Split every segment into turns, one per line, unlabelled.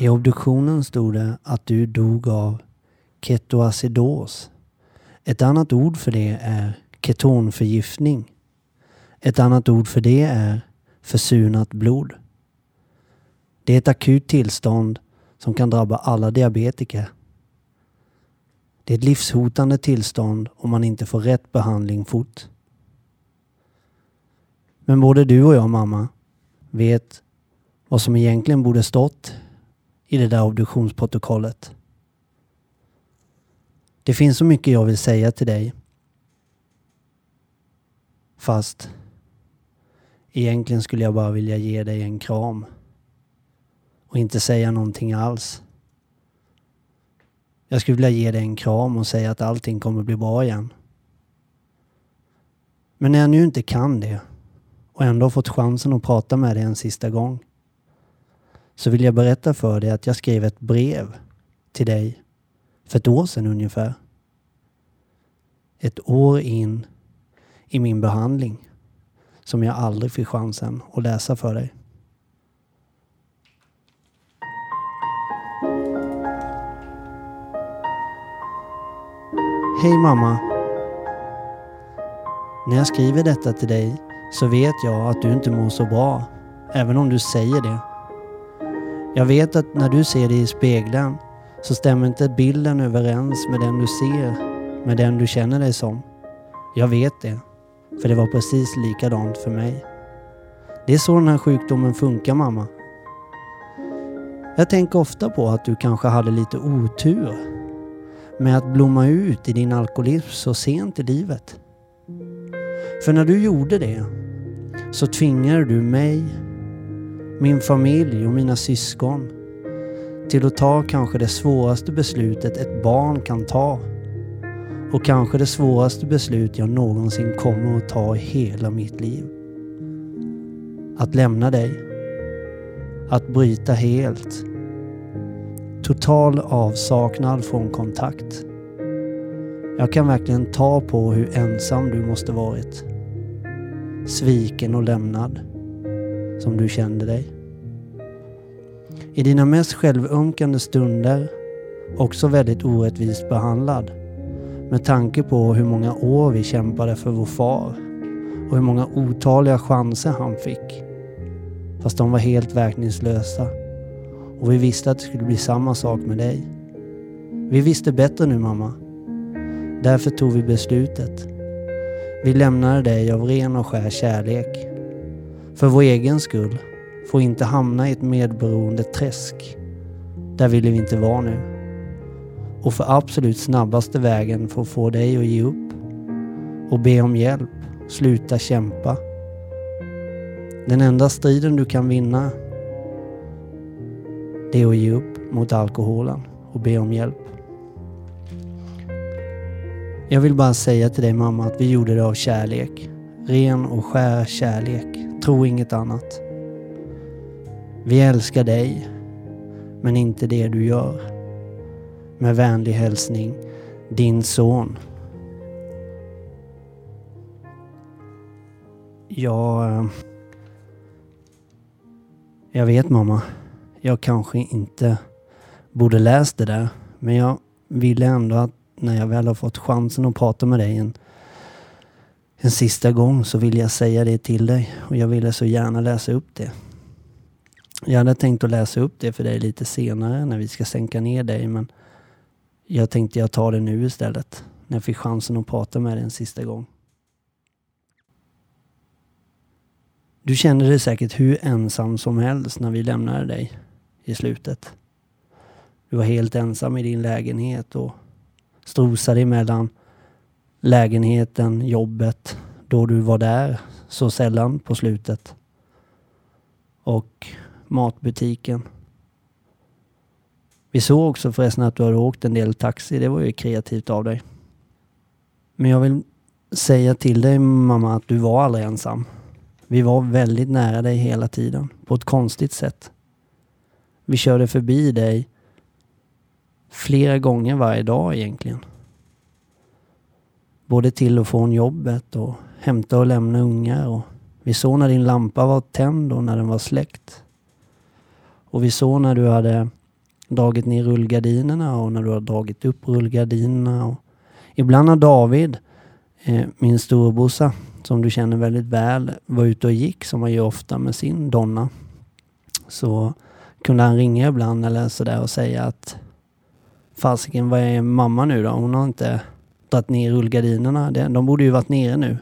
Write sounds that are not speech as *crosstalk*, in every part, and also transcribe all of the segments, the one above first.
I obduktionen stod det att du dog av ketoacidos. Ett annat ord för det är ketonförgiftning. Ett annat ord för det är försunat blod. Det är ett akut tillstånd som kan drabba alla diabetiker. Det är ett livshotande tillstånd om man inte får rätt behandling fort. Men både du och jag mamma vet vad som egentligen borde stått i det där obduktionsprotokollet. Det finns så mycket jag vill säga till dig. Fast egentligen skulle jag bara vilja ge dig en kram och inte säga någonting alls. Jag skulle vilja ge dig en kram och säga att allting kommer bli bra igen. Men när jag nu inte kan det och ändå fått chansen att prata med dig en sista gång så vill jag berätta för dig att jag skrev ett brev till dig för ett år sedan ungefär. Ett år in i min behandling som jag aldrig fick chansen att läsa för dig. Hej mamma. När jag skriver detta till dig så vet jag att du inte mår så bra, även om du säger det. Jag vet att när du ser dig i spegeln så stämmer inte bilden överens med den du ser, med den du känner dig som. Jag vet det, för det var precis likadant för mig. Det är så den här sjukdomen funkar mamma. Jag tänker ofta på att du kanske hade lite otur med att blomma ut i din alkoholism så sent i livet. För när du gjorde det så tvingade du mig, min familj och mina syskon till att ta kanske det svåraste beslutet ett barn kan ta. Och kanske det svåraste beslut jag någonsin kommer att ta i hela mitt liv. Att lämna dig. Att bryta helt. Total avsaknad från kontakt. Jag kan verkligen ta på hur ensam du måste varit. Sviken och lämnad. Som du kände dig. I dina mest självömkande stunder också väldigt orättvist behandlad. Med tanke på hur många år vi kämpade för vår far och hur många otaliga chanser han fick. Fast de var helt verkningslösa. Och vi visste att det skulle bli samma sak med dig. Vi visste bättre nu mamma. Därför tog vi beslutet. Vi lämnade dig av ren och skär kärlek. För vår egen skull får inte hamna i ett medberoende träsk. Där vill vi inte vara nu. Och för absolut snabbaste vägen för att få dig att ge upp och be om hjälp, sluta kämpa. Den enda striden du kan vinna det är att ge upp mot alkoholen och be om hjälp. Jag vill bara säga till dig mamma att vi gjorde det av kärlek. Ren och skär kärlek. Tro inget annat. Vi älskar dig, men inte det du gör. Med vänlig hälsning, din son. Jag... Eh, jag vet mamma. Jag kanske inte borde läst det där. Men jag ville ändå att när jag väl har fått chansen att prata med dig en, en sista gång så vill jag säga det till dig. Och jag ville så gärna läsa upp det. Jag hade tänkt att läsa upp det för dig lite senare när vi ska sänka ner dig men jag tänkte jag tar det nu istället. När jag fick chansen att prata med dig en sista gång. Du kände dig säkert hur ensam som helst när vi lämnade dig i slutet. Du var helt ensam i din lägenhet och strosade emellan lägenheten, jobbet, då du var där så sällan på slutet. Och matbutiken. Vi såg också förresten att du hade åkt en del taxi. Det var ju kreativt av dig. Men jag vill säga till dig mamma att du var aldrig ensam. Vi var väldigt nära dig hela tiden. På ett konstigt sätt. Vi körde förbi dig flera gånger varje dag egentligen. Både till och från jobbet och hämta och lämna ungar. Och vi såg när din lampa var tänd och när den var släckt. Och vi såg när du hade dragit ner rullgardinerna och när du har dragit upp rullgardinerna. Och ibland har David, eh, min storebrorsa, som du känner väldigt väl, var ute och gick som han gör ofta med sin donna. Så kunde han ringa ibland eller sådär och säga att fasiken, vad är mamma nu då? Hon har inte dragit ner rullgardinerna. De borde ju varit nere nu.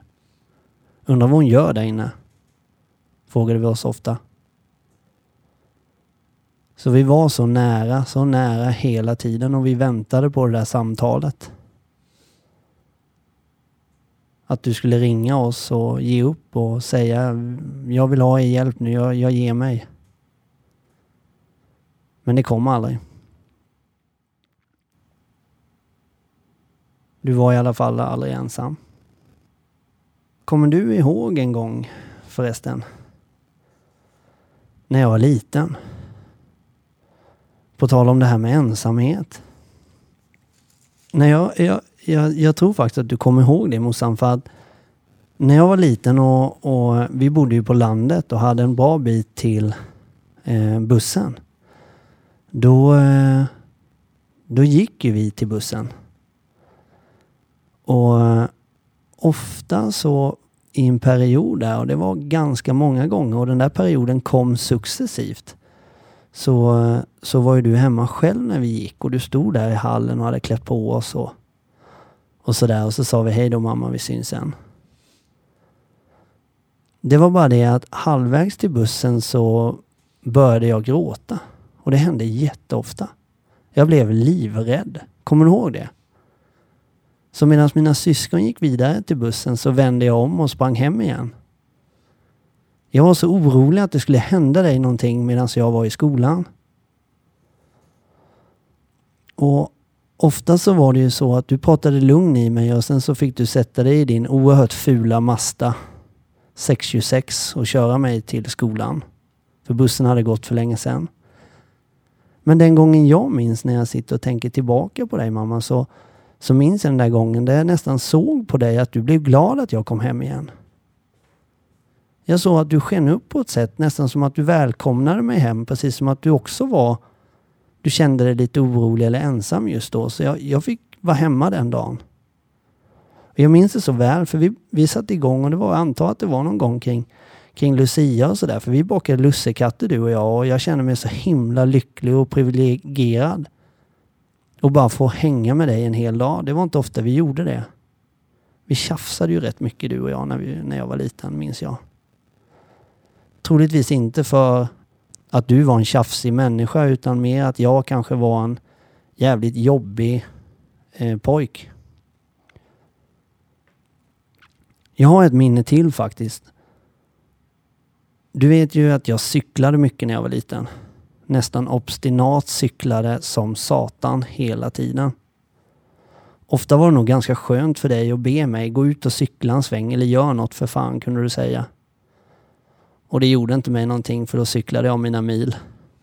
Undrar vad hon gör där inne? Frågade vi oss ofta. Så vi var så nära, så nära hela tiden och vi väntade på det där samtalet. Att du skulle ringa oss och ge upp och säga jag vill ha er hjälp nu, jag, jag ger mig. Men det kom aldrig. Du var i alla fall aldrig ensam. Kommer du ihåg en gång förresten? När jag var liten. På tal om det här med ensamhet. När jag, jag, jag, jag tror faktiskt att du kommer ihåg det morsan för att när jag var liten och, och, vi bodde ju på landet och hade en bra bit till eh, bussen. Då, eh, då gick ju vi till bussen. Och eh, ofta så i en period där och det var ganska många gånger och den där perioden kom successivt. Så, eh, så var ju du hemma själv när vi gick och du stod där i hallen och hade klätt på oss och, och sådär och så sa vi hej då mamma, vi syns sen. Det var bara det att halvvägs till bussen så började jag gråta. Och det hände jätteofta. Jag blev livrädd. Kommer du ihåg det? Så medan mina syskon gick vidare till bussen så vände jag om och sprang hem igen. Jag var så orolig att det skulle hända dig någonting medan jag var i skolan. Och ofta så var det ju så att du pratade lugn i mig och sen så fick du sätta dig i din oerhört fula Mazda 626 och köra mig till skolan. För bussen hade gått för länge sedan. Men den gången jag minns när jag sitter och tänker tillbaka på dig mamma så, så minns jag den där gången där jag nästan såg på dig att du blev glad att jag kom hem igen. Jag såg att du sken upp på ett sätt nästan som att du välkomnade mig hem precis som att du också var du kände dig lite orolig eller ensam just då. Så jag, jag fick vara hemma den dagen. Jag minns det så väl för vi, vi satte igång och det var, jag antar att det var någon gång kring kring Lucia och sådär. För vi bakade lussekatter du och jag och jag kände mig så himla lycklig och privilegierad. Och bara få hänga med dig en hel dag. Det var inte ofta vi gjorde det. Vi tjafsade ju rätt mycket du och jag när, vi, när jag var liten, minns jag. Troligtvis inte för att du var en tjafsig människa utan mer att jag kanske var en jävligt jobbig eh, pojk. Jag har ett minne till faktiskt. Du vet ju att jag cyklade mycket när jag var liten. Nästan obstinat cyklade som satan hela tiden. Ofta var det nog ganska skönt för dig att be mig gå ut och cykla en sväng eller gör något för fan kunde du säga. Och det gjorde inte mig någonting för då cyklade jag mina mil.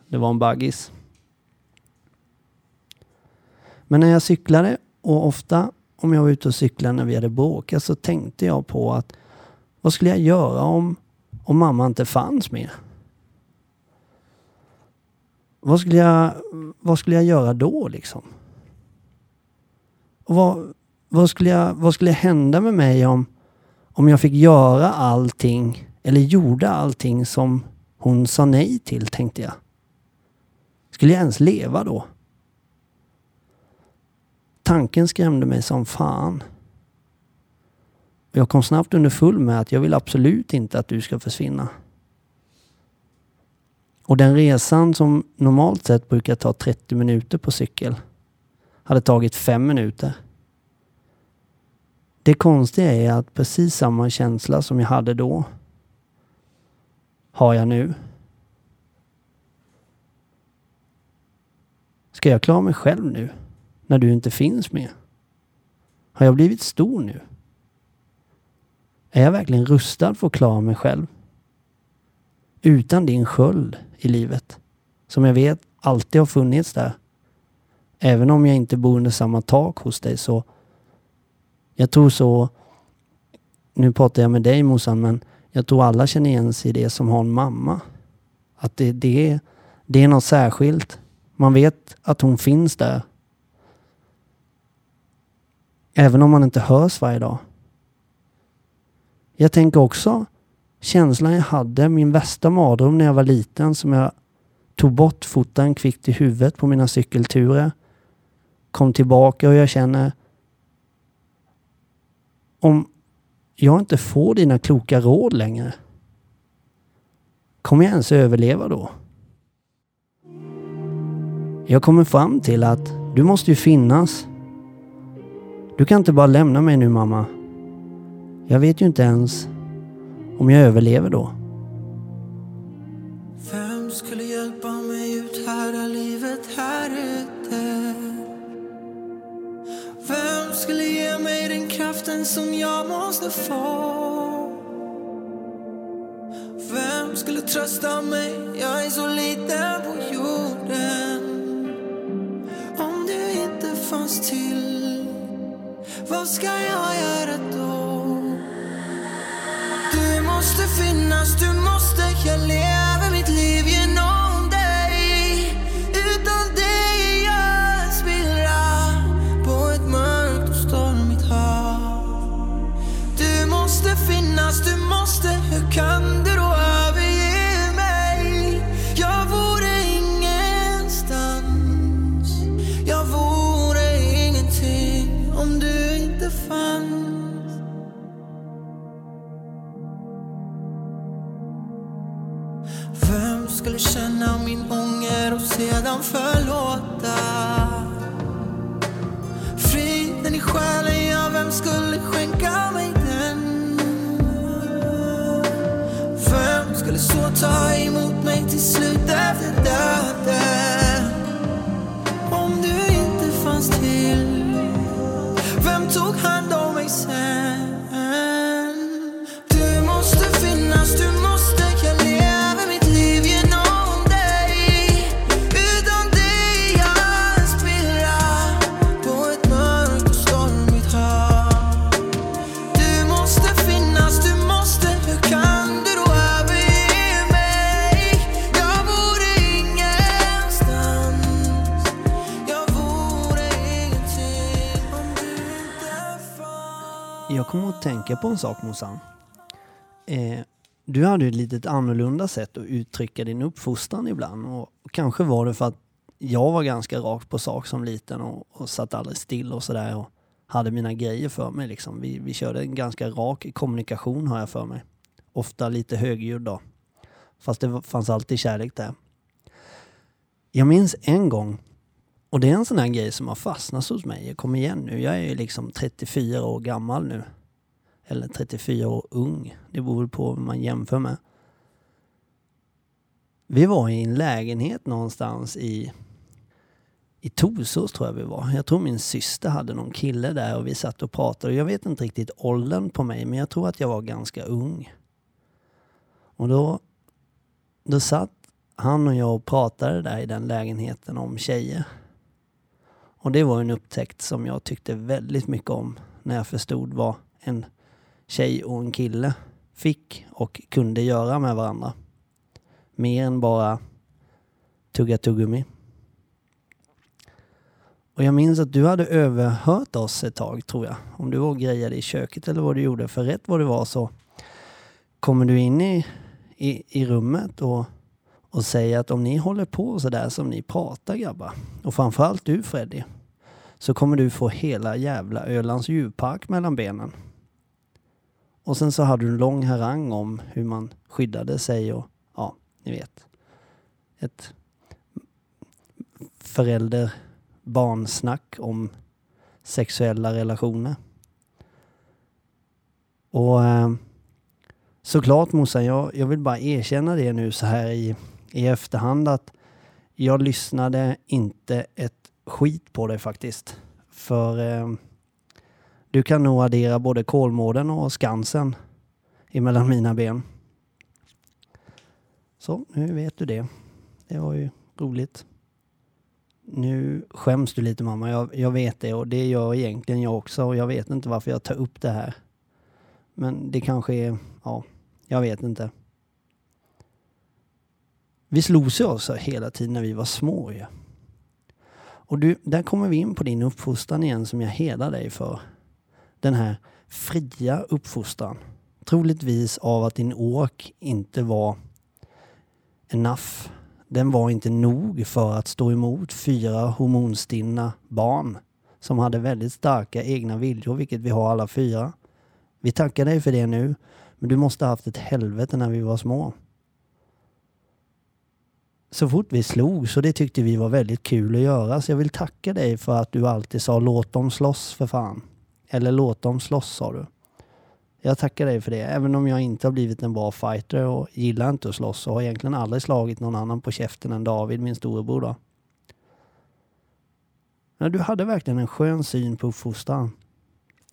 Det var en baggis. Men när jag cyklade och ofta om jag var ute och cyklade när vi hade bråkat så tänkte jag på att vad skulle jag göra om om mamma inte fanns mer? Vad skulle jag, vad skulle jag göra då liksom? Och vad, vad, skulle jag, vad skulle hända med mig om, om jag fick göra allting eller gjorde allting som hon sa nej till, tänkte jag. Skulle jag ens leva då? Tanken skrämde mig som fan. Jag kom snabbt under full med att jag vill absolut inte att du ska försvinna. Och den resan som normalt sett brukar ta 30 minuter på cykel hade tagit fem minuter. Det konstiga är att precis samma känsla som jag hade då har jag nu. Ska jag klara mig själv nu? När du inte finns mer? Har jag blivit stor nu? Är jag verkligen rustad för att klara mig själv? Utan din sköld i livet, som jag vet alltid har funnits där. Även om jag inte bor under samma tak hos dig så... Jag tror så... Nu pratar jag med dig morsan, men jag tror alla känner igen sig i det som har en mamma. Att det, det, är, det är något särskilt. Man vet att hon finns där. Även om man inte hörs varje dag. Jag tänker också känslan jag hade, min värsta mardröm när jag var liten som jag tog bort foten kvickt i huvudet på mina cykelturer. Kom tillbaka och jag känner om jag inte får dina kloka råd längre, kommer jag ens överleva då? Jag kommer fram till att du måste ju finnas. Du kan inte bara lämna mig nu mamma. Jag vet ju inte ens om jag överlever då.
Vem skulle hjälpa mig uthärda livet här ute? Vem skulle ge mig den kraften som jag måste få? Vem skulle trösta mig? Jag är så liten på jorden. Om du inte fanns till, vad ska jag göra skulle skänka mig den? Vem skulle så ta emot mig till slut efter döden? Om du inte fanns till, vem tog hand om mig sen?
Tänka på en sak morsan. Eh, du hade ju ett litet annorlunda sätt att uttrycka din uppfostran ibland. Och kanske var det för att jag var ganska rakt på sak som liten och, och satt aldrig still och sådär. Och hade mina grejer för mig. Liksom. Vi, vi körde en ganska rak kommunikation har jag för mig. Ofta lite högljudd då. Fast det fanns alltid kärlek där. Jag minns en gång och det är en sån här grej som har fastnat hos mig. Jag kommer igen nu. Jag är ju liksom 34 år gammal nu. Eller 34 år ung. Det beror väl på vad man jämför med. Vi var i en lägenhet någonstans i, i Torsås tror jag vi var. Jag tror min syster hade någon kille där och vi satt och pratade. Jag vet inte riktigt åldern på mig men jag tror att jag var ganska ung. Och då, då satt han och jag och pratade där i den lägenheten om tjejer. Och det var en upptäckt som jag tyckte väldigt mycket om när jag förstod vad en tjej och en kille fick och kunde göra med varandra. Mer än bara tugga tuggummi. Och jag minns att du hade överhört oss ett tag tror jag. Om du var och grejade i köket eller vad du gjorde. För rätt vad det var så kommer du in i, i, i rummet och, och säger att om ni håller på så där som ni pratar grabbar. Och framförallt du Freddy. Så kommer du få hela jävla Ölands djurpark mellan benen. Och sen så hade du en lång harang om hur man skyddade sig och ja, ni vet. Ett förälder-barnsnack om sexuella relationer. Och eh, såklart morsan, jag, jag vill bara erkänna det nu så här i, i efterhand att jag lyssnade inte ett skit på dig faktiskt. För eh, du kan nog addera både Kolmården och Skansen emellan mina ben. Så, nu vet du det. Det var ju roligt. Nu skäms du lite mamma, jag, jag vet det och det gör egentligen jag också och jag vet inte varför jag tar upp det här. Men det kanske är, ja, jag vet inte. Vi slogs ju också hela tiden när vi var små ju. Och du, där kommer vi in på din uppfostran igen som jag hedrar dig för. Den här fria uppfostran. Troligtvis av att din åk inte var enough. Den var inte nog för att stå emot fyra hormonstinna barn som hade väldigt starka egna viljor, vilket vi har alla fyra. Vi tackar dig för det nu, men du måste ha haft ett helvete när vi var små. Så fort vi slog, så det tyckte vi var väldigt kul att göra. Så jag vill tacka dig för att du alltid sa låt dem slåss för fan. Eller låt dem slåss sa du. Jag tackar dig för det. Även om jag inte har blivit en bra fighter och gillar inte att slåss och har egentligen aldrig slagit någon annan på käften än David, min storebror då. Men du hade verkligen en skön syn på uppfostran.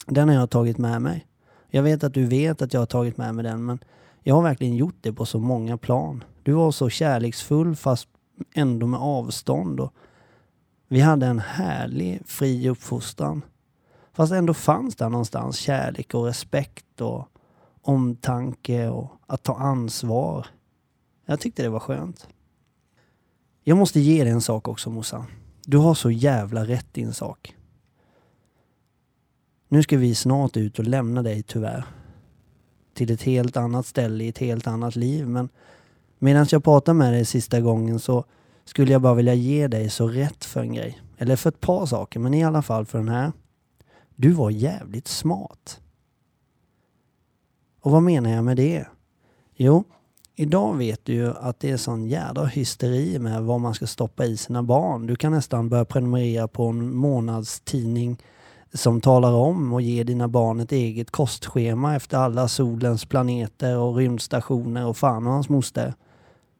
Den har jag tagit med mig. Jag vet att du vet att jag har tagit med mig den, men jag har verkligen gjort det på så många plan. Du var så kärleksfull fast ändå med avstånd. Och vi hade en härlig, fri uppfostran. Fast ändå fanns där någonstans kärlek och respekt och omtanke och att ta ansvar. Jag tyckte det var skönt. Jag måste ge dig en sak också Mossa. Du har så jävla rätt i en sak. Nu ska vi snart ut och lämna dig tyvärr. Till ett helt annat ställe i ett helt annat liv. Men medan jag pratar med dig sista gången så skulle jag bara vilja ge dig så rätt för en grej. Eller för ett par saker, men i alla fall för den här. Du var jävligt smart. Och vad menar jag med det? Jo, idag vet du ju att det är sån jädra hysteri med vad man ska stoppa i sina barn. Du kan nästan börja prenumerera på en månadstidning som talar om och ger dina barn ett eget kostschema efter alla solens planeter och rymdstationer och fan och hans moster.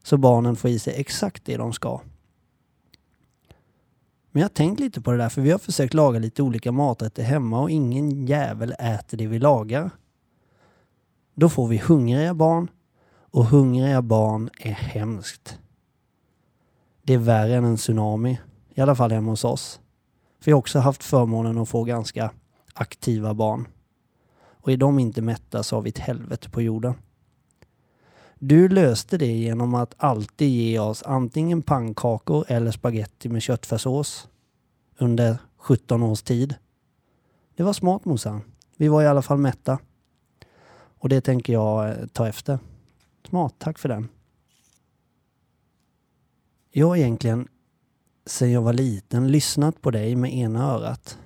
Så barnen får i sig exakt det de ska. Men jag har tänkt lite på det där för vi har försökt laga lite olika maträtter hemma och ingen jävel äter det vi lagar. Då får vi hungriga barn och hungriga barn är hemskt. Det är värre än en tsunami, i alla fall hemma hos oss. För jag har också haft förmånen att få ganska aktiva barn. Och är de inte mätta så har vi ett helvete på jorden. Du löste det genom att alltid ge oss antingen pannkakor eller spaghetti med köttfärssås under 17 års tid. Det var smart morsan. Vi var i alla fall mätta. Och det tänker jag eh, ta efter. Smart, tack för den. Jag har egentligen sedan jag var liten lyssnat på dig med ena örat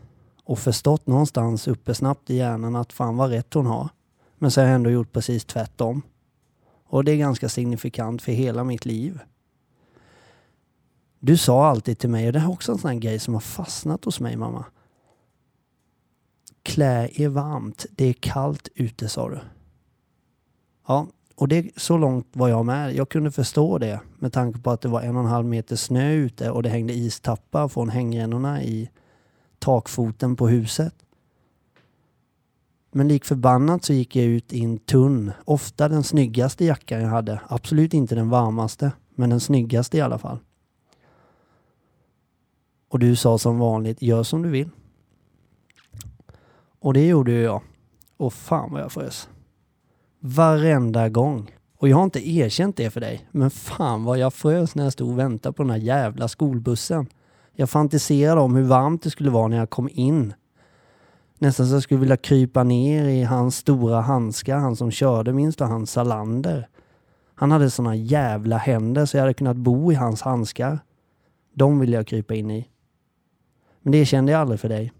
och förstått någonstans uppe snabbt i hjärnan att fan vad rätt hon har. Men så har jag ändå gjort precis tvärtom. Och det är ganska signifikant för hela mitt liv. Du sa alltid till mig, och det här är också en sån här grej som har fastnat hos mig mamma. Klä er varmt, det är kallt ute sa du. Ja, och det, så långt var jag med. Jag kunde förstå det med tanke på att det var en och en halv meter snö ute och det hängde istappar från hängrännorna i takfoten på huset. Men lik förbannat så gick jag ut i en tunn, ofta den snyggaste jackan jag hade. Absolut inte den varmaste, men den snyggaste i alla fall. Och du sa som vanligt, gör som du vill. Och det gjorde ju jag. Och fan vad jag frös. Varenda gång. Och jag har inte erkänt det för dig. Men fan vad jag frös när jag stod och väntade på den här jävla skolbussen. Jag fantiserade om hur varmt det skulle vara när jag kom in. Nästan så jag skulle vilja krypa ner i hans stora handskar, han som körde, minst och han Salander. Han hade såna jävla händer så jag hade kunnat bo i hans handskar. De ville jag krypa in i. Men det kände jag aldrig för dig.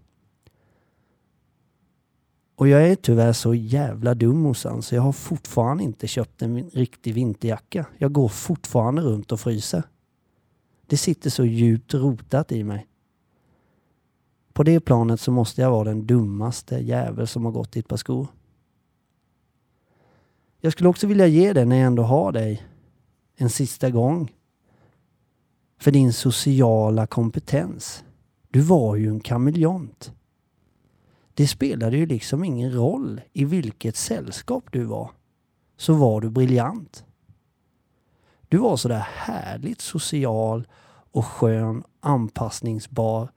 Och jag är tyvärr så jävla dum morsan så jag har fortfarande inte köpt en riktig vinterjacka. Jag går fortfarande runt och fryser. Det sitter så djupt rotat i mig. På det planet så måste jag vara den dummaste jävel som har gått i ett par skor. Jag skulle också vilja ge dig, när jag ändå har dig, en sista gång. För din sociala kompetens. Du var ju en kameleont. Det spelade ju liksom ingen roll i vilket sällskap du var. Så var du briljant. Du var sådär härligt social och skön, anpassningsbar.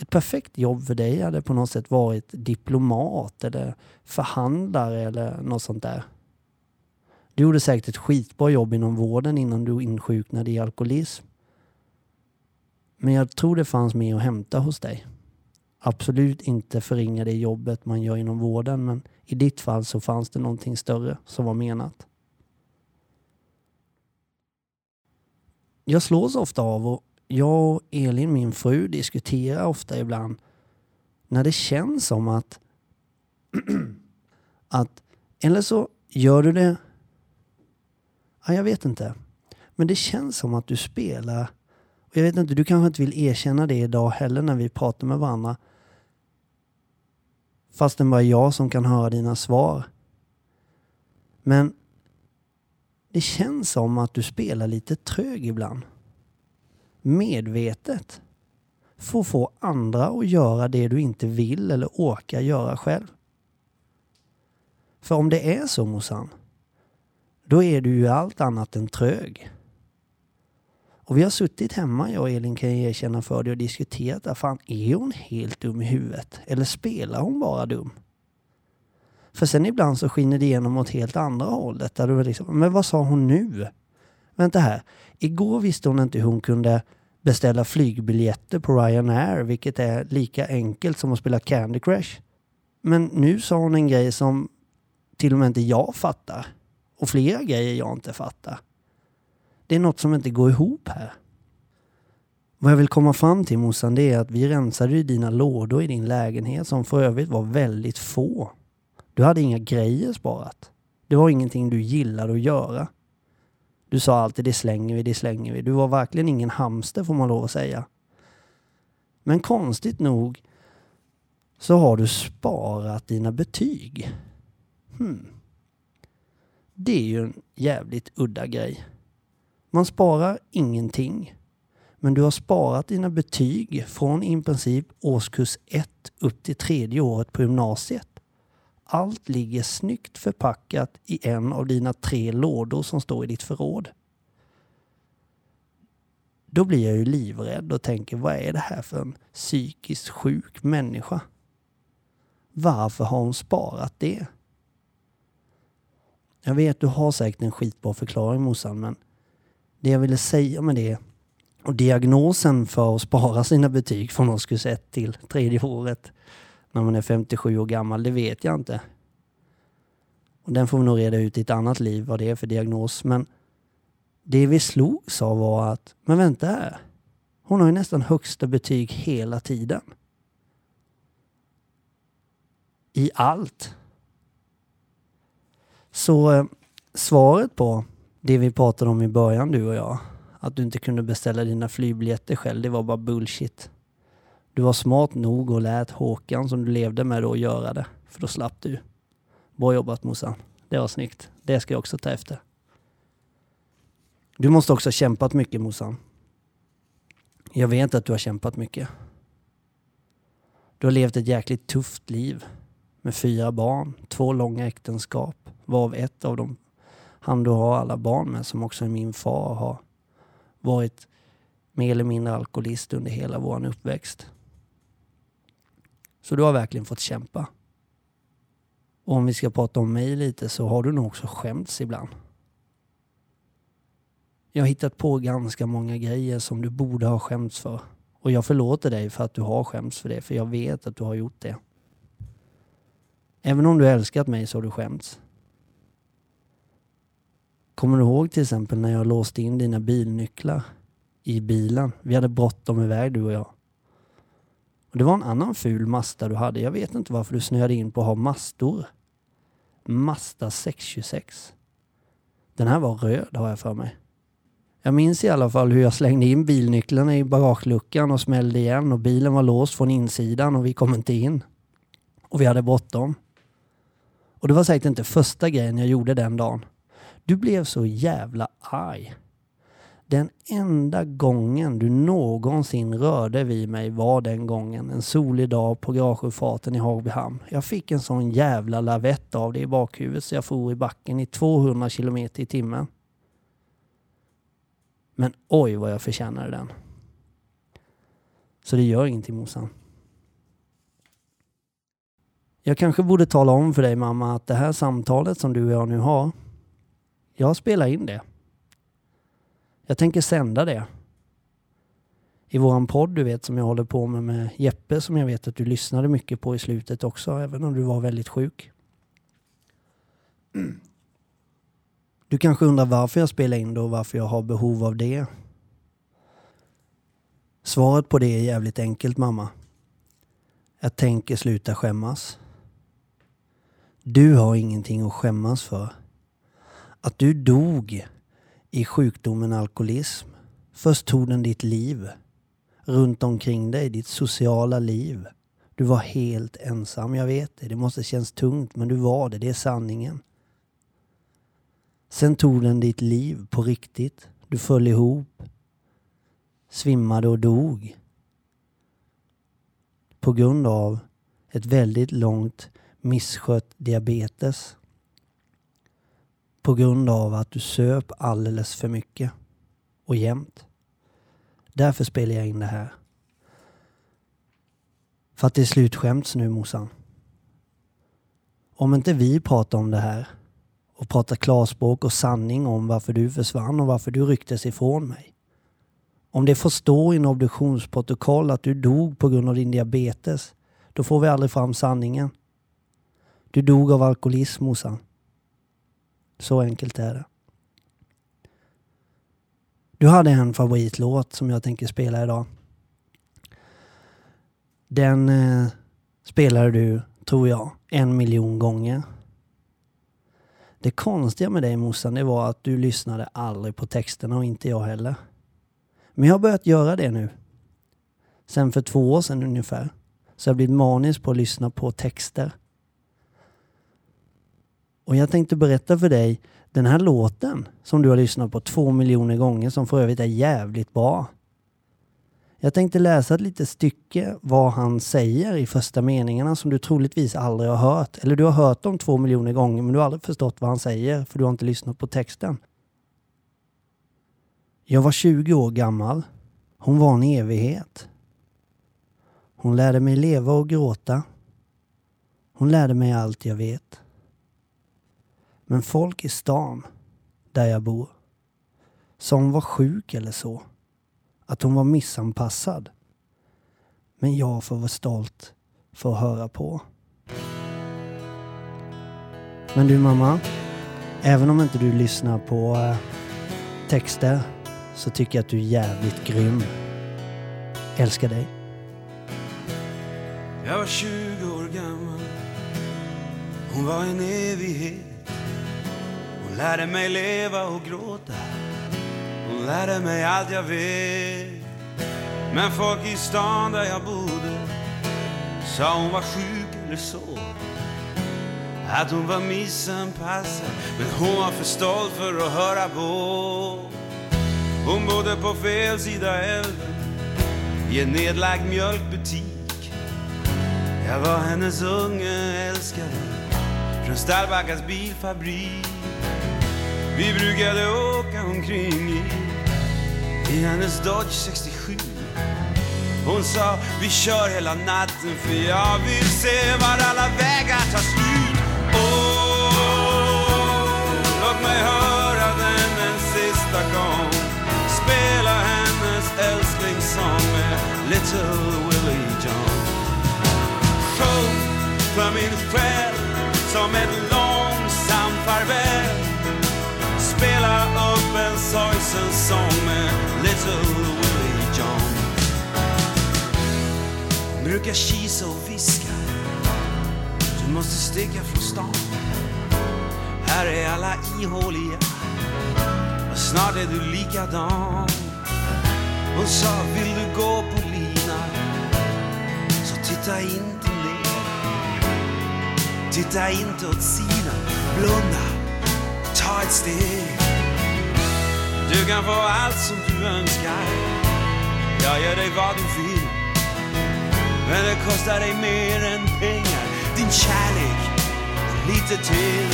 Ett perfekt jobb för dig hade på något sätt varit diplomat eller förhandlare eller något sånt där. Du gjorde säkert ett skitbra jobb inom vården innan du insjuknade i alkoholism. Men jag tror det fanns mer att hämta hos dig. Absolut inte förringa det jobbet man gör inom vården men i ditt fall så fanns det någonting större som var menat. Jag slås ofta av och jag och Elin, min fru, diskuterar ofta ibland när det känns som att *clears throat* att eller så gör du det ja, jag vet inte. Men det känns som att du spelar och jag vet inte, du kanske inte vill erkänna det idag heller när vi pratar med varandra. Fast det bara jag som kan höra dina svar. Men det känns som att du spelar lite trög ibland. Medvetet. får få andra att göra det du inte vill eller orkar göra själv. För om det är så morsan, då är du ju allt annat än trög. Och vi har suttit hemma, jag och Elin kan jag erkänna för dig och diskuterat där. Fan, är hon helt dum i huvudet? Eller spelar hon bara dum? För sen ibland så skiner det igenom åt helt andra hållet. Där du liksom, men vad sa hon nu? Vänta här. Igår visste hon inte hur hon kunde beställa flygbiljetter på Ryanair, vilket är lika enkelt som att spela Candy Crush. Men nu sa hon en grej som till och med inte jag fattar. Och flera grejer jag inte fattar. Det är något som inte går ihop här. Vad jag vill komma fram till morsan, det är att vi rensade ju dina lådor i din lägenhet som för övrigt var väldigt få. Du hade inga grejer sparat. Det var ingenting du gillade att göra. Du sa alltid det slänger vi, det slänger vi. Du var verkligen ingen hamster får man lov att säga. Men konstigt nog så har du sparat dina betyg. Hmm. Det är ju en jävligt udda grej. Man sparar ingenting. Men du har sparat dina betyg från i princip årskurs 1 upp till tredje året på gymnasiet. Allt ligger snyggt förpackat i en av dina tre lådor som står i ditt förråd. Då blir jag ju livrädd och tänker, vad är det här för en psykiskt sjuk människa? Varför har hon sparat det? Jag vet, du har säkert en skitbra förklaring morsan, men det jag ville säga med det och diagnosen för att spara sina betyg från årskurs 1 till tredje året när man är 57 år gammal, det vet jag inte. Och den får vi nog reda ut i ett annat liv vad det är för diagnos. Men det vi slogs av var att, men vänta här. Hon har ju nästan högsta betyg hela tiden. I allt. Så eh, svaret på det vi pratade om i början du och jag, att du inte kunde beställa dina flygbiljetter själv, det var bara bullshit. Du var smart nog och lät Håkan som du levde med då göra det, för då slapp du. Bra jobbat morsan. Det var snyggt. Det ska jag också ta efter. Du måste också ha kämpat mycket morsan. Jag vet att du har kämpat mycket. Du har levt ett jäkligt tufft liv med fyra barn, två långa äktenskap, varav ett av dem han du har alla barn med, som också är min far, har varit mer eller mindre alkoholist under hela vår uppväxt. Så du har verkligen fått kämpa. Och om vi ska prata om mig lite så har du nog också skämts ibland. Jag har hittat på ganska många grejer som du borde ha skämts för. Och jag förlåter dig för att du har skämts för det, för jag vet att du har gjort det. Även om du älskat mig så har du skämts. Kommer du ihåg till exempel när jag låste in dina bilnycklar i bilen? Vi hade bråttom iväg du och jag. Och det var en annan ful Mazda du hade. Jag vet inte varför du snöade in på att ha mastor. Mazda 626. Den här var röd har jag för mig. Jag minns i alla fall hur jag slängde in bilnycklarna i bagageluckan och smällde igen och bilen var låst från insidan och vi kom inte in. Och vi hade bråttom. Och det var säkert inte första grejen jag gjorde den dagen. Du blev så jävla arg. Den enda gången du någonsin rörde vid mig var den gången. En solig dag på garageuppfarten i Hagbyhamn. Jag fick en sån jävla lavett av det i bakhuvudet så jag for i backen i 200 kilometer i timmen. Men oj vad jag förtjänade den. Så det gör ingenting morsan. Jag kanske borde tala om för dig mamma att det här samtalet som du och jag nu har, jag spelar in det. Jag tänker sända det. i våran podd du vet som jag håller på med med Jeppe som jag vet att du lyssnade mycket på i slutet också även om du var väldigt sjuk. Du kanske undrar varför jag spelar in det och varför jag har behov av det. Svaret på det är jävligt enkelt mamma. Jag tänker sluta skämmas. Du har ingenting att skämmas för. Att du dog i sjukdomen alkoholism. Först tog den ditt liv. Runt omkring dig, ditt sociala liv. Du var helt ensam, jag vet det. Det måste känns tungt, men du var det. Det är sanningen. Sen tog den ditt liv på riktigt. Du föll ihop. Svimmade och dog. På grund av ett väldigt långt misskött diabetes. På grund av att du söp alldeles för mycket och jämt. Därför spelar jag in det här. För att det är slutskämts nu morsan. Om inte vi pratar om det här och pratar klarspråk och sanning om varför du försvann och varför du rycktes ifrån mig. Om det får stå i en obduktionsprotokoll att du dog på grund av din diabetes, då får vi aldrig fram sanningen. Du dog av alkoholism morsan. Så enkelt är det. Du hade en favoritlåt som jag tänker spela idag. Den eh, spelade du, tror jag, en miljon gånger. Det konstiga med dig morsan, det var att du lyssnade aldrig på texterna och inte jag heller. Men jag har börjat göra det nu. Sen för två år sedan ungefär. Så jag har blivit manisk på att lyssna på texter. Och jag tänkte berätta för dig den här låten som du har lyssnat på två miljoner gånger som för övrigt är jävligt bra. Jag tänkte läsa ett litet stycke vad han säger i första meningarna som du troligtvis aldrig har hört. Eller du har hört dem två miljoner gånger men du har aldrig förstått vad han säger för du har inte lyssnat på texten. Jag var 20 år gammal. Hon var en evighet. Hon lärde mig leva och gråta. Hon lärde mig allt jag vet. Men folk i stan, där jag bor, sa hon var sjuk eller så. Att hon var missanpassad. Men jag får vara stolt för att höra på. Men du mamma, även om inte du lyssnar på eh, texter så tycker jag att du är jävligt grym. Älskar dig.
Jag var 20 år gammal Hon var en evighet hon lärde mig leva och gråta. Hon lärde mig allt jag vet. Men folk i stan där jag bodde Sa hon var sjuk eller så Att hon var missanpassad Men hon var för stolt för att höra på. Hon bodde på fel sida älven I en nedlagd mjölkbutik. Jag var hennes unge älskare från Stallbackas bilfabrik. Vi brukade åka omkring i, i hennes Dodge 67. Hon sa vi kör hela natten för jag vill se var alla vägar tar slut. Åh, låt mig höra Hon brukar kisa och viska. Du måste sticka från stan. Här är alla ihåliga och snart är du likadan. Hon sa, vill du gå på lina? Så titta inte ner. Titta inte åt sidan, blunda, ta ett steg. Du kan få allt som du önskar. Jag ger dig vad du vill. Men det kostar dig mer än pengar. Din kärlek lite till.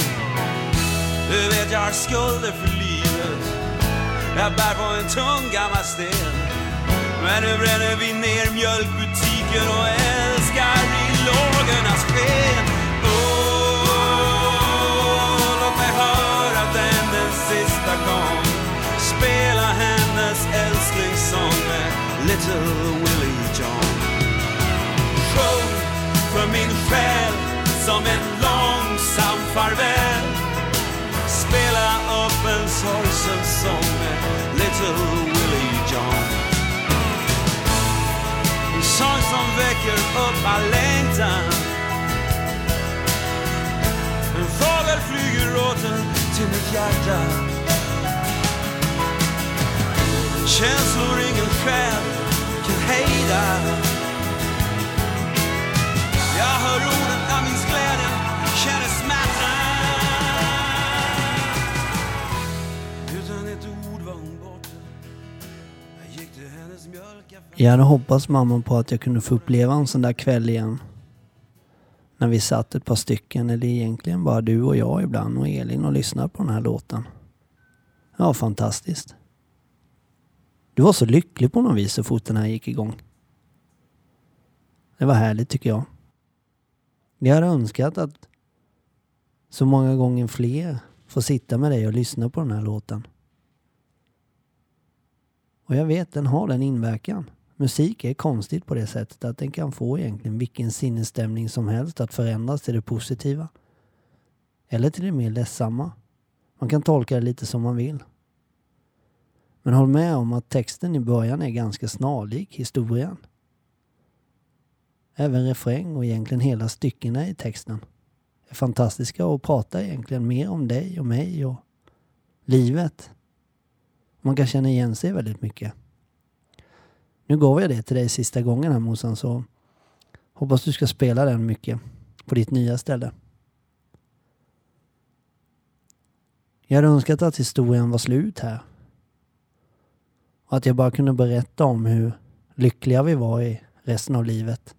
Du vet jag har skulder för livet. Jag bär på en tung gammal sten. Men nu bränner vi ner mjölkbutiken och älskar i lågornas sken. Åh, låt mig höra den en sista gång. Spela hennes älsklingssång med Little som väcker upp all längtan. En fågel flyger åter till mitt hjärta. Känslor ingen själ kan hejda. Jag hör orden, jag minns glädjen, Jag
hade hoppats mamma på att jag kunde få uppleva en sån där kväll igen. När vi satt ett par stycken, eller egentligen bara du och jag ibland och Elin och lyssnade på den här låten. Ja, fantastiskt. Du var så lycklig på något vis så fort den här gick igång. Det var härligt tycker jag. Jag hade önskat att så många gånger fler får sitta med dig och lyssna på den här låten. Och jag vet, den har den inverkan. Musik är konstigt på det sättet att den kan få egentligen vilken sinnesstämning som helst att förändras till det positiva. Eller till det mer ledsamma. Man kan tolka det lite som man vill. Men håll med om att texten i början är ganska snarlik historien. Även refräng och egentligen hela styckena i texten är fantastiska och pratar egentligen mer om dig och mig och livet. Man kan känna igen sig väldigt mycket. Nu gav jag det till dig sista gången här Mosan så hoppas du ska spela den mycket på ditt nya ställe. Jag hade önskat att historien var slut här. Och att jag bara kunde berätta om hur lyckliga vi var i resten av livet.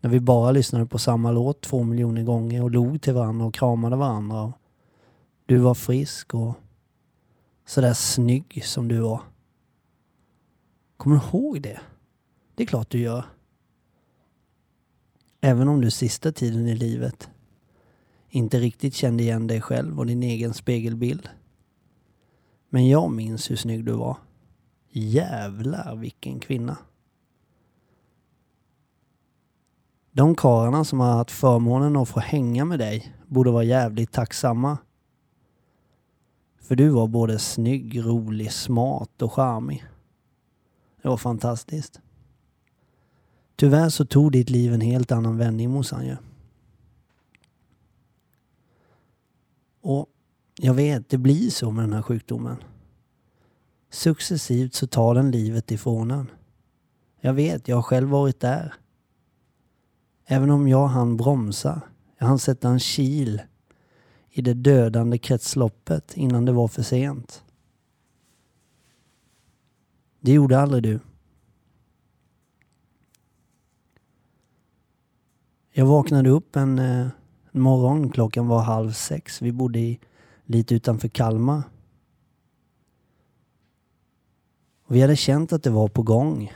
När vi bara lyssnade på samma låt två miljoner gånger och log till varandra och kramade varandra. Och du var frisk och sådär snygg som du var. Kommer du ihåg det? Det är klart du gör. Även om du sista tiden i livet inte riktigt kände igen dig själv och din egen spegelbild. Men jag minns hur snygg du var. Jävlar vilken kvinna. De karlarna som har haft förmånen att få hänga med dig borde vara jävligt tacksamma. För du var både snygg, rolig, smart och charmig. Det var fantastiskt. Tyvärr så tog ditt liv en helt annan vändning morsan ju. Och jag vet, det blir så med den här sjukdomen. Successivt så tar den livet ifrån en. Jag vet, jag har själv varit där. Även om jag hann bromsa. Jag hann sätta en kil i det dödande kretsloppet innan det var för sent. Det gjorde aldrig du. Jag vaknade upp en, eh, en morgon, klockan var halv sex. Vi bodde i, lite utanför Kalmar. Och vi hade känt att det var på gång.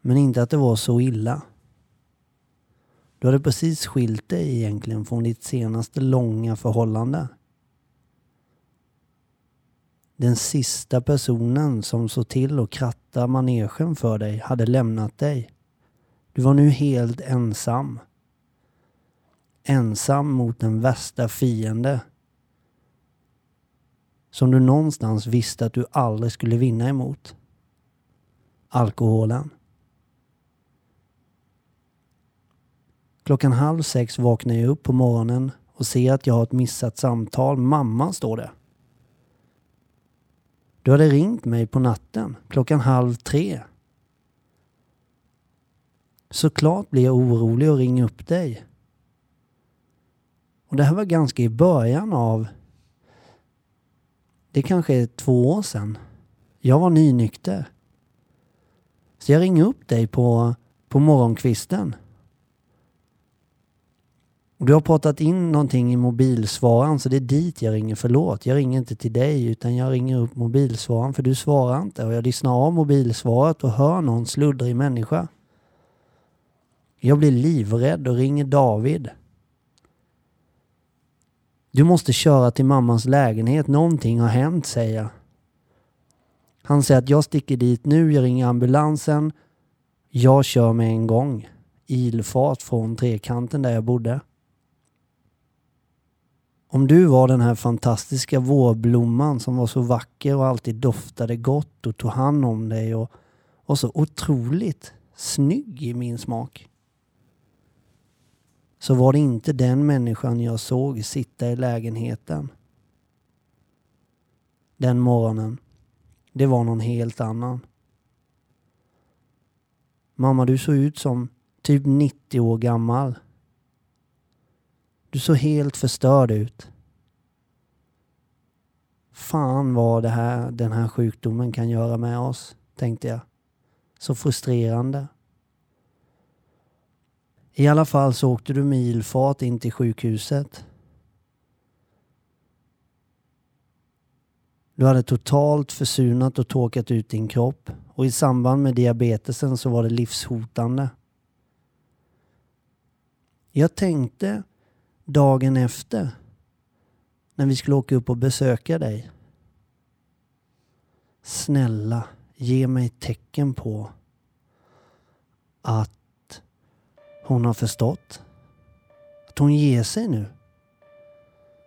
Men inte att det var så illa. Du hade precis skilt dig egentligen från ditt senaste långa förhållande. Den sista personen som såg till att kratta manegen för dig hade lämnat dig. Du var nu helt ensam. Ensam mot den värsta fiende. Som du någonstans visste att du aldrig skulle vinna emot. Alkoholen. Klockan halv sex vaknar jag upp på morgonen och ser att jag har ett missat samtal. Mamma står det. Du hade ringt mig på natten klockan halv tre. Såklart blir jag orolig och ringer upp dig. Och det här var ganska i början av... Det kanske är två år sedan. Jag var nynykter. Så jag ringer upp dig på, på morgonkvisten. Och Du har pratat in någonting i mobilsvararen så det är dit jag ringer. Förlåt, jag ringer inte till dig utan jag ringer upp mobilsvararen för du svarar inte. Och jag lyssnar av mobilsvaret och hör någon sluddrig människa. Jag blir livrädd och ringer David. Du måste köra till mammans lägenhet. Någonting har hänt, säger jag. Han säger att jag sticker dit nu, jag ringer ambulansen. Jag kör med en gång. Ilfart från trekanten där jag bodde. Om du var den här fantastiska vårblomman som var så vacker och alltid doftade gott och tog hand om dig och var så otroligt snygg i min smak. Så var det inte den människan jag såg sitta i lägenheten. Den morgonen. Det var någon helt annan. Mamma, du såg ut som typ 90 år gammal. Du såg helt förstörd ut. Fan vad det här, den här sjukdomen kan göra med oss, tänkte jag. Så frustrerande. I alla fall så åkte du milfart in till sjukhuset. Du hade totalt försunat och torkat ut din kropp och i samband med diabetesen så var det livshotande. Jag tänkte dagen efter när vi skulle åka upp och besöka dig. Snälla, ge mig tecken på att hon har förstått. Att hon ger sig nu.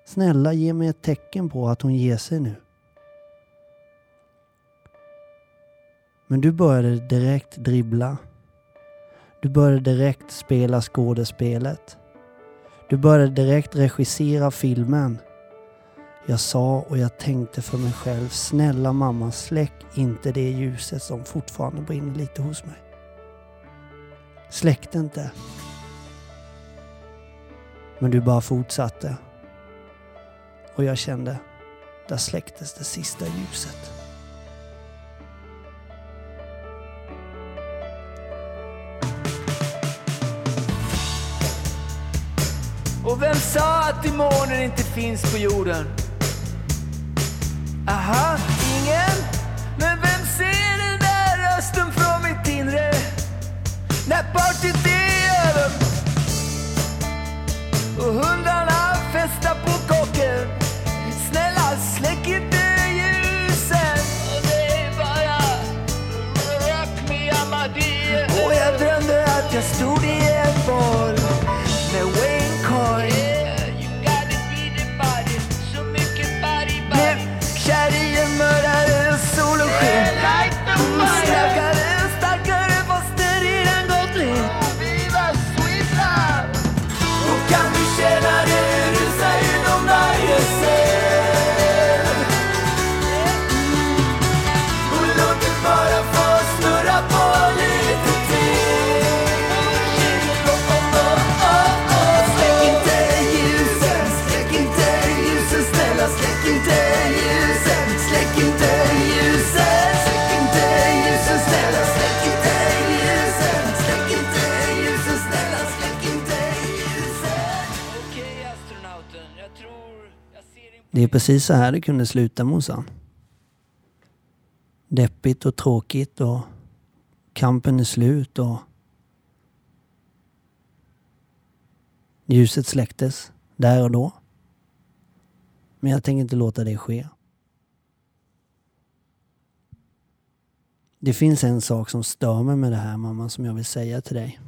Snälla, ge mig ett tecken på att hon ger sig nu. Men du började direkt dribbla. Du började direkt spela skådespelet. Du började direkt regissera filmen. Jag sa och jag tänkte för mig själv, snälla mamma släck inte det ljuset som fortfarande brinner lite hos mig. Släck det inte. Men du bara fortsatte. Och jag kände, där släcktes det sista ljuset.
Sa att demoner inte finns på jorden? Aha, ingen? Men vem ser den där rösten från mitt inre? När partyt Det är
precis så här det kunde sluta morsan. Deppigt och tråkigt och kampen är slut och ljuset släcktes där och då. Men jag tänker inte låta det ske. Det finns en sak som stör mig med det här mamma som jag vill säga till dig.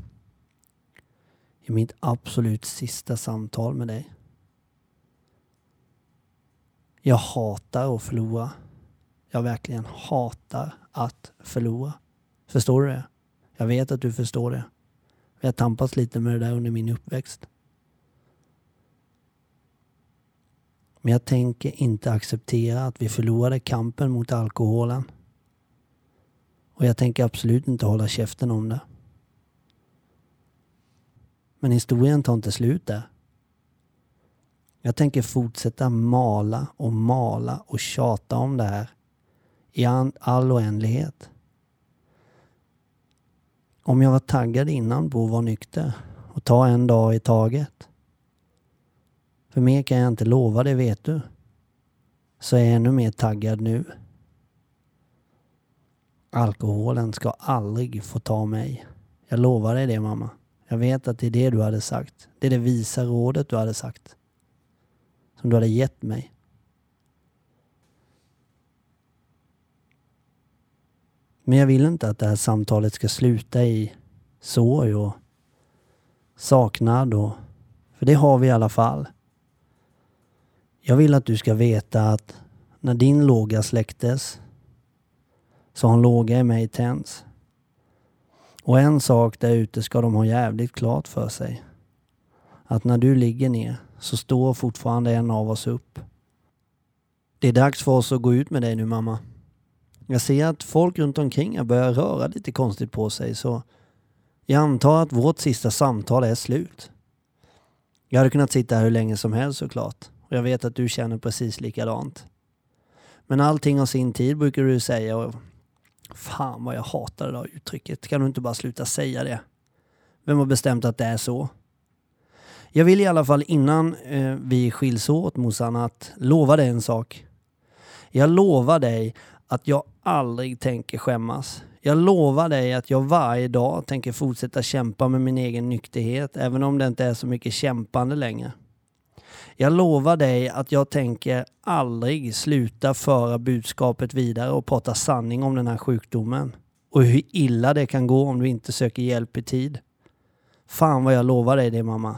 I mitt absolut sista samtal med dig. Jag hatar att förlora. Jag verkligen hatar att förlora. Förstår du det? Jag vet att du förstår det. Vi har tampats lite med det där under min uppväxt. Men jag tänker inte acceptera att vi förlorade kampen mot alkoholen. Och jag tänker absolut inte hålla käften om det. Men historien tar inte slut där. Jag tänker fortsätta mala och mala och tjata om det här i all oändlighet. Om jag var taggad innan på att vara nykter och ta en dag i taget. För mer kan jag inte lova, det vet du. Så är jag ännu mer taggad nu. Alkoholen ska aldrig få ta mig. Jag lovar dig det mamma. Jag vet att det är det du hade sagt. Det är det visa rådet du hade sagt. Som du hade gett mig. Men jag vill inte att det här samtalet ska sluta i sorg och saknad och... För det har vi i alla fall. Jag vill att du ska veta att när din låga släcktes så har en låga i mig tänds. Och en sak där ute ska de ha jävligt klart för sig. Att när du ligger ner så står fortfarande en av oss upp. Det är dags för oss att gå ut med dig nu mamma. Jag ser att folk runt omkring har börjat röra lite konstigt på sig så jag antar att vårt sista samtal är slut. Jag hade kunnat sitta här hur länge som helst såklart. Och jag vet att du känner precis likadant. Men allting har sin tid brukar du säga och fan vad jag hatar det där uttrycket. Kan du inte bara sluta säga det? Vem har bestämt att det är så? Jag vill i alla fall innan eh, vi skiljs åt morsan att lova dig en sak. Jag lovar dig att jag aldrig tänker skämmas. Jag lovar dig att jag varje dag tänker fortsätta kämpa med min egen nykterhet, även om det inte är så mycket kämpande längre. Jag lovar dig att jag tänker aldrig sluta föra budskapet vidare och prata sanning om den här sjukdomen. Och hur illa det kan gå om du inte söker hjälp i tid. Fan vad jag lovar dig det mamma.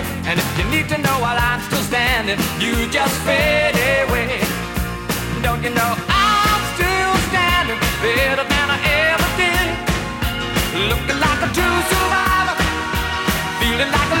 And if you need to know while I'm still standing, you just fade away. Don't you know I'm still standing better than I ever did? Looking like a true survivor, feeling like a